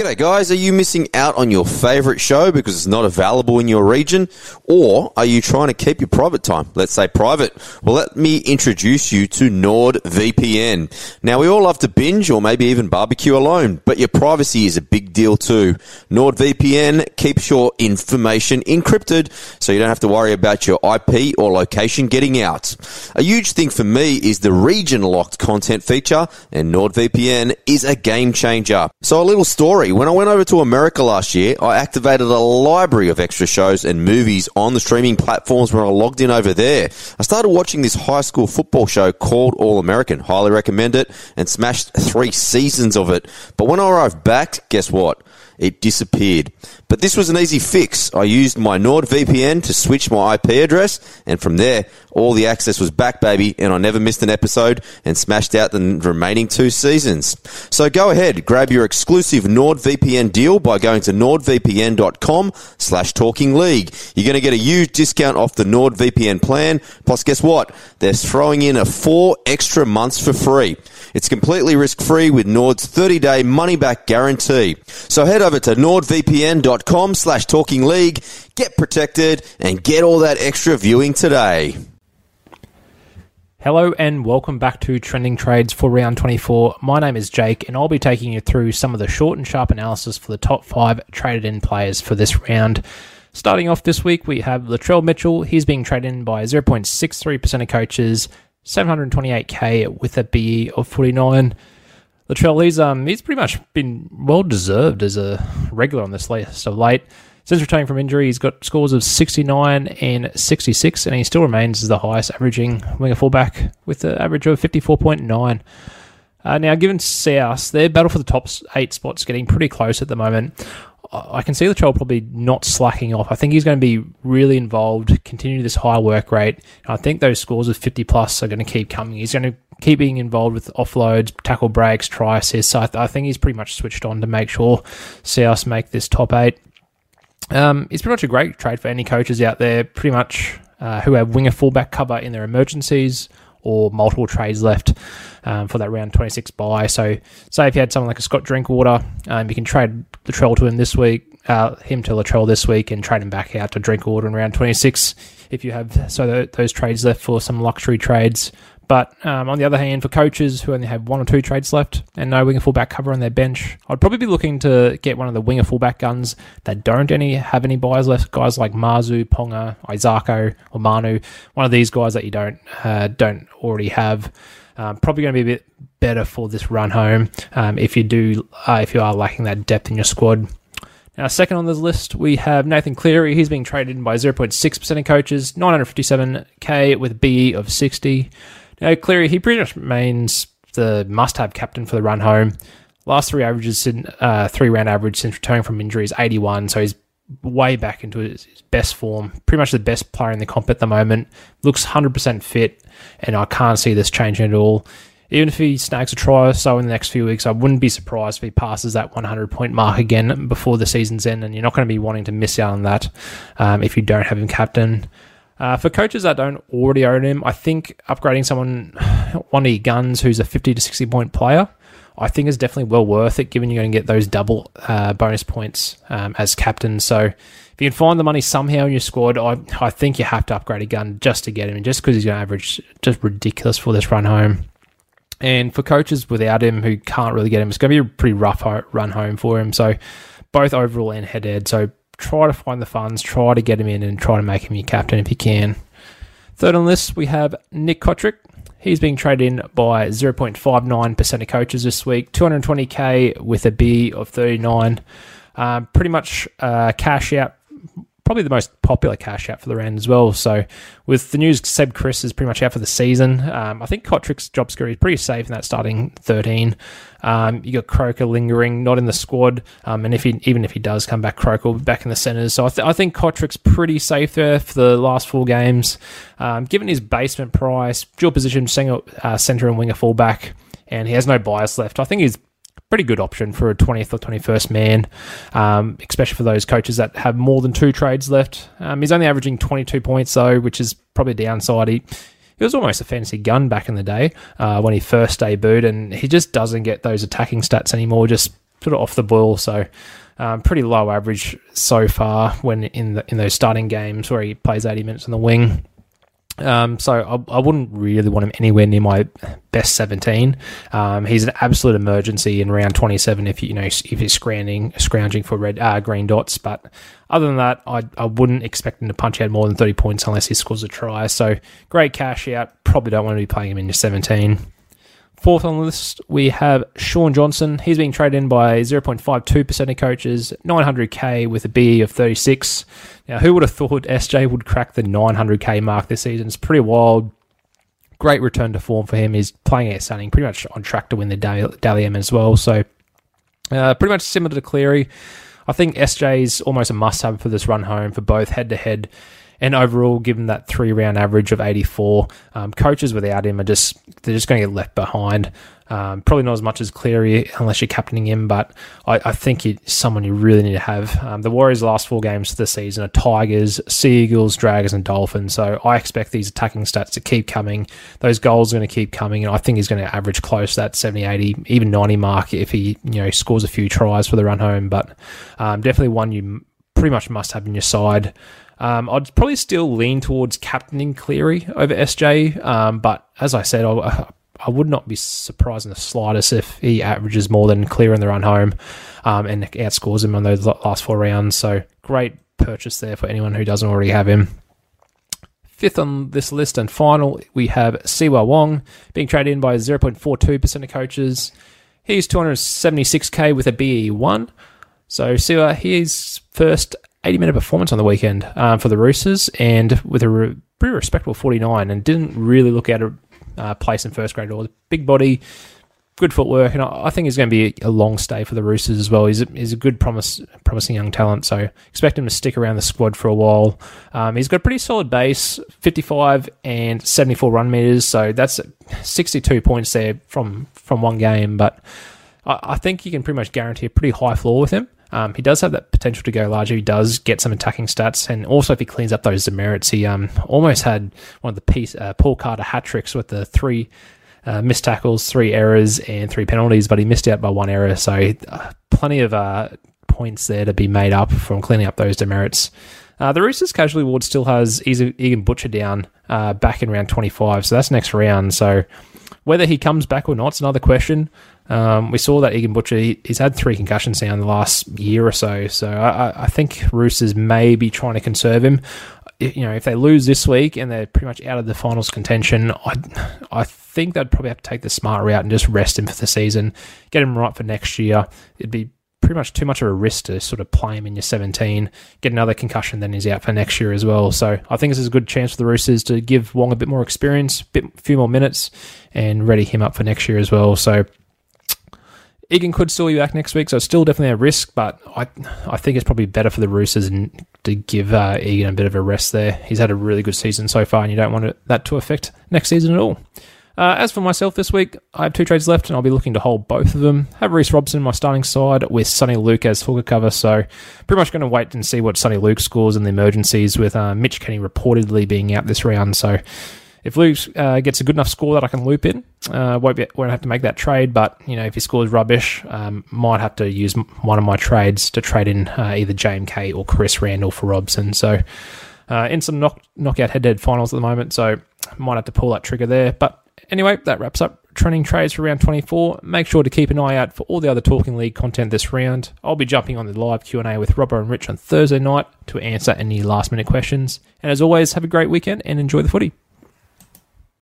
G'day, guys. Are you missing out on your favourite show because it's not available in your region? Or are you trying to keep your private time? Let's say private. Well, let me introduce you to NordVPN. Now, we all love to binge or maybe even barbecue alone, but your privacy is a big deal too. NordVPN keeps your information encrypted so you don't have to worry about your IP or location getting out. A huge thing for me is the region locked content feature, and NordVPN is a game changer. So, a little story when I went over to America last year, I activated a library of extra shows and movies on the streaming platforms when I logged in over there. I started watching this high school football show called All American. Highly recommend it and smashed three seasons of it. But when I arrived back, guess what? It disappeared. But this was an easy fix. I used my NordVPN to switch my IP address, and from there, all the access was back, baby, and I never missed an episode and smashed out the remaining two seasons. So go ahead, grab your exclusive NordVPN deal by going to nordvpn.com slash talking league. You're going to get a huge discount off the NordVPN plan. Plus, guess what? They're throwing in a four extra months for free. It's completely risk free with Nord's 30 day money back guarantee. So head over to nordvpn.com slash talking league, get protected, and get all that extra viewing today. Hello and welcome back to Trending Trades for round 24. My name is Jake and I'll be taking you through some of the short and sharp analysis for the top five traded in players for this round. Starting off this week, we have Latrell Mitchell. He's being traded in by 0.63% of coaches, 728k with a BE of 49. Latrell, he's um he's pretty much been well deserved as a regular on this list of late. Since returning from injury, he's got scores of 69 and 66, and he still remains as the highest averaging winger fullback with an average of 54.9. Uh, now, given South, their battle for the top eight spots getting pretty close at the moment. I can see the Latrell probably not slacking off. I think he's going to be really involved, continue this high work rate. I think those scores of 50 plus are going to keep coming. He's going to keep being involved with offloads, tackle breaks, try assists. So I, th- I think he's pretty much switched on to make sure South make this top eight. Um, it's pretty much a great trade for any coaches out there, pretty much uh, who have winger fullback cover in their emergencies or multiple trades left um, for that round 26 buy. So, say if you had someone like a Scott Drinkwater, um, you can trade the Latrell to him this week, uh, him to Latrell this week, and trade him back out to Drinkwater in round 26 if you have so those trades left for some luxury trades. But um, on the other hand, for coaches who only have one or two trades left and no winger fullback cover on their bench, I'd probably be looking to get one of the winger fullback guns that don't any have any buys left. Guys like Mazu, Ponga, Isaako, or Manu. One of these guys that you don't uh, don't already have. Um, probably going to be a bit better for this run home um, if you do uh, if you are lacking that depth in your squad. Now, second on this list, we have Nathan Cleary. He's being traded in by 0.6% of coaches, 957k with BE of 60. Now, Cleary, he pretty much remains the must-have captain for the run home. Last three averages, uh, three round average since returning from injury is 81, so he's way back into his, best form. Pretty much the best player in the comp at the moment. Looks 100% fit, and I can't see this changing at all. Even if he snags a try or so in the next few weeks, I wouldn't be surprised if he passes that 100 point mark again before the season's end, and you're not going to be wanting to miss out on that um, if you don't have him captain. Uh, for coaches that don't already own him, I think upgrading someone, one of your guns who's a 50 to 60 point player, I think is definitely well worth it, given you're going to get those double uh, bonus points um, as captain. So if you can find the money somehow in your squad, I, I think you have to upgrade a gun just to get him, just because he's going to average just ridiculous for this run home. And for coaches without him who can't really get him, it's going to be a pretty rough run home for him. So both overall and head head. So try to find the funds, try to get him in, and try to make him your captain if you can. Third on the list, we have Nick Cotric. He's being traded in by 0.59% of coaches this week, 220k with a B of 39. Um, pretty much uh, cash out probably the most popular cash out for the round as well. So with the news, Seb Kris is pretty much out for the season. Um, I think Cotric's job security is pretty safe in that starting 13. Um, you got Croker lingering, not in the squad, um, and if he even if he does come back, Croker will be back in the centres. So I, th- I, think Cotric's pretty safe there for the last four games. Um, given his basement price, dual position, single, uh, centre and winger fullback, and he has no bias left. I think he's pretty good option for a 20th or 21st man, um, especially for those coaches that have more than two trades left. Um, he's only averaging 22 points, though, which is probably downside. He, he was almost a fantasy gun back in the day uh, when he first debuted, and he just doesn't get those attacking stats anymore. Just sort of off the boil. So um, pretty low average so far when in the, in those starting games where he plays 80 minutes on the wing. Um, so I, I, wouldn't really want him anywhere near my best 17. Um, he's an absolute emergency in round 27 if you, you know if he's scrounging scrounging for red uh, green dots. But other than that, I, I wouldn't expect him to punch out more than 30 points unless he scores a try. So great cash out. Probably don't want to be playing him in your 17. Fourth on the list, we have Shaun Johnson. He's being traded in by 0.52% of coaches, 900k with a BE of 36. Now, who would have thought SJ would crack the 900k mark this season? It's pretty wild. Great return to form for him. He's playing outstanding, pretty much on track to win the Dally M as well. So, uh, pretty much similar to Cleary. I think SJ is almost a must have for this run home for both head to head and overall, given that three round average of 84, um, coaches without him are just they're just going to get left behind. Um, probably not as much as Cleary unless you're captaining him, but I, I think he's someone you really need to have. Um, the Warriors' last four games of the season are Tigers, Sea Eagles, Dragons, and Dolphins. So I expect these attacking stats to keep coming. Those goals are going to keep coming, and I think he's going to average close to that 70, 80, even 90 mark if he you know scores a few tries for the run home. But um, definitely one you pretty much must have in your side. Um, I'd probably still lean towards captaining Cleary over SJ, um, but as I said, I, I, would not be surprised in the slightest if he averages more than Cleary in the run home um, and outscores him on those last four rounds. So great purchase there for anyone who doesn't already have him. Fifth on this list and final, we have Siua Wong being traded in by 0.42% of coaches. He's 276k with a BE1. So Siua, his first 80 minute performance on the weekend um, for the Roosters and with a re- pretty respectable 49 and didn't really look out of uh, place in first grade or big body, good footwork, and I, I think he's going to be a long stay for the Roosters as well. He's a, he's a good, promise, promising young talent, so expect him to stick around the squad for a while. Um, he's got a pretty solid base, 55 and 74 run meters, so that's 62 points there from from one game, but I think you can pretty much guarantee a pretty high floor with him. Um, he does have that potential to go larger. He does get some attacking stats, and also if he cleans up those demerits, he um, almost had one of the piece, uh, Paul Carter hat tricks with the three uh, missed tackles, three errors, and three penalties, but he missed out by one error. So uh, plenty of uh, points there to be made up from cleaning up those demerits. Uh, the Roosters casualty ward still has Egan Butcher down uh, back in round 25, so that's next round. So whether he comes back or not is another question. Um, we saw that Egan Butcher, he, he's had three concussions now in the last year or so. So I, I think Roosters may be trying to conserve him. You know, if they lose this week and they're pretty much out of the finals contention, I, I think they'd probably have to take the smart route and just rest him for the season, get him right for next year. It'd be pretty much too much of a risk to sort of play him in your 17, get another concussion, then he's out for next year as well. So I think this is a good chance for the Roosters to give Wong a bit more experience, bit few more minutes, and ready him up for next year as well. So Egan could still be back next week, so it's still definitely a risk, but I I think it's probably better for the Roosters to give uh, Egan a bit of a rest there. He's had a really good season so far, and you don't want it, that to affect next season at all. Uh, as for myself this week, I have two trades left, and I'll be looking to hold both of them. Have Reece Robson in my starting side with Soni Luke as hooker cover, so pretty much going to wait and see what Soni Luke scores in the emergencies with uh, Mitch Kenny reportedly being out this round. So if Luke uh, gets a good enough score that I can loop in, uh, won't be, won't have to make that trade. But you know, if he scores rubbish, um, might have to use one of my trades to trade in uh, either JMK or Chris Randall for Robson. So uh, in some knock, knockout head-to-head finals at the moment, so might have to pull that trigger there. But anyway, that wraps up trending trades for round 24. Make sure to keep an eye out for all the other Talking League content this round. I'll be jumping on the live Q&A with Robbo and Rich on Thursday night to answer any last minute questions. And as always, have a great weekend and enjoy the footy.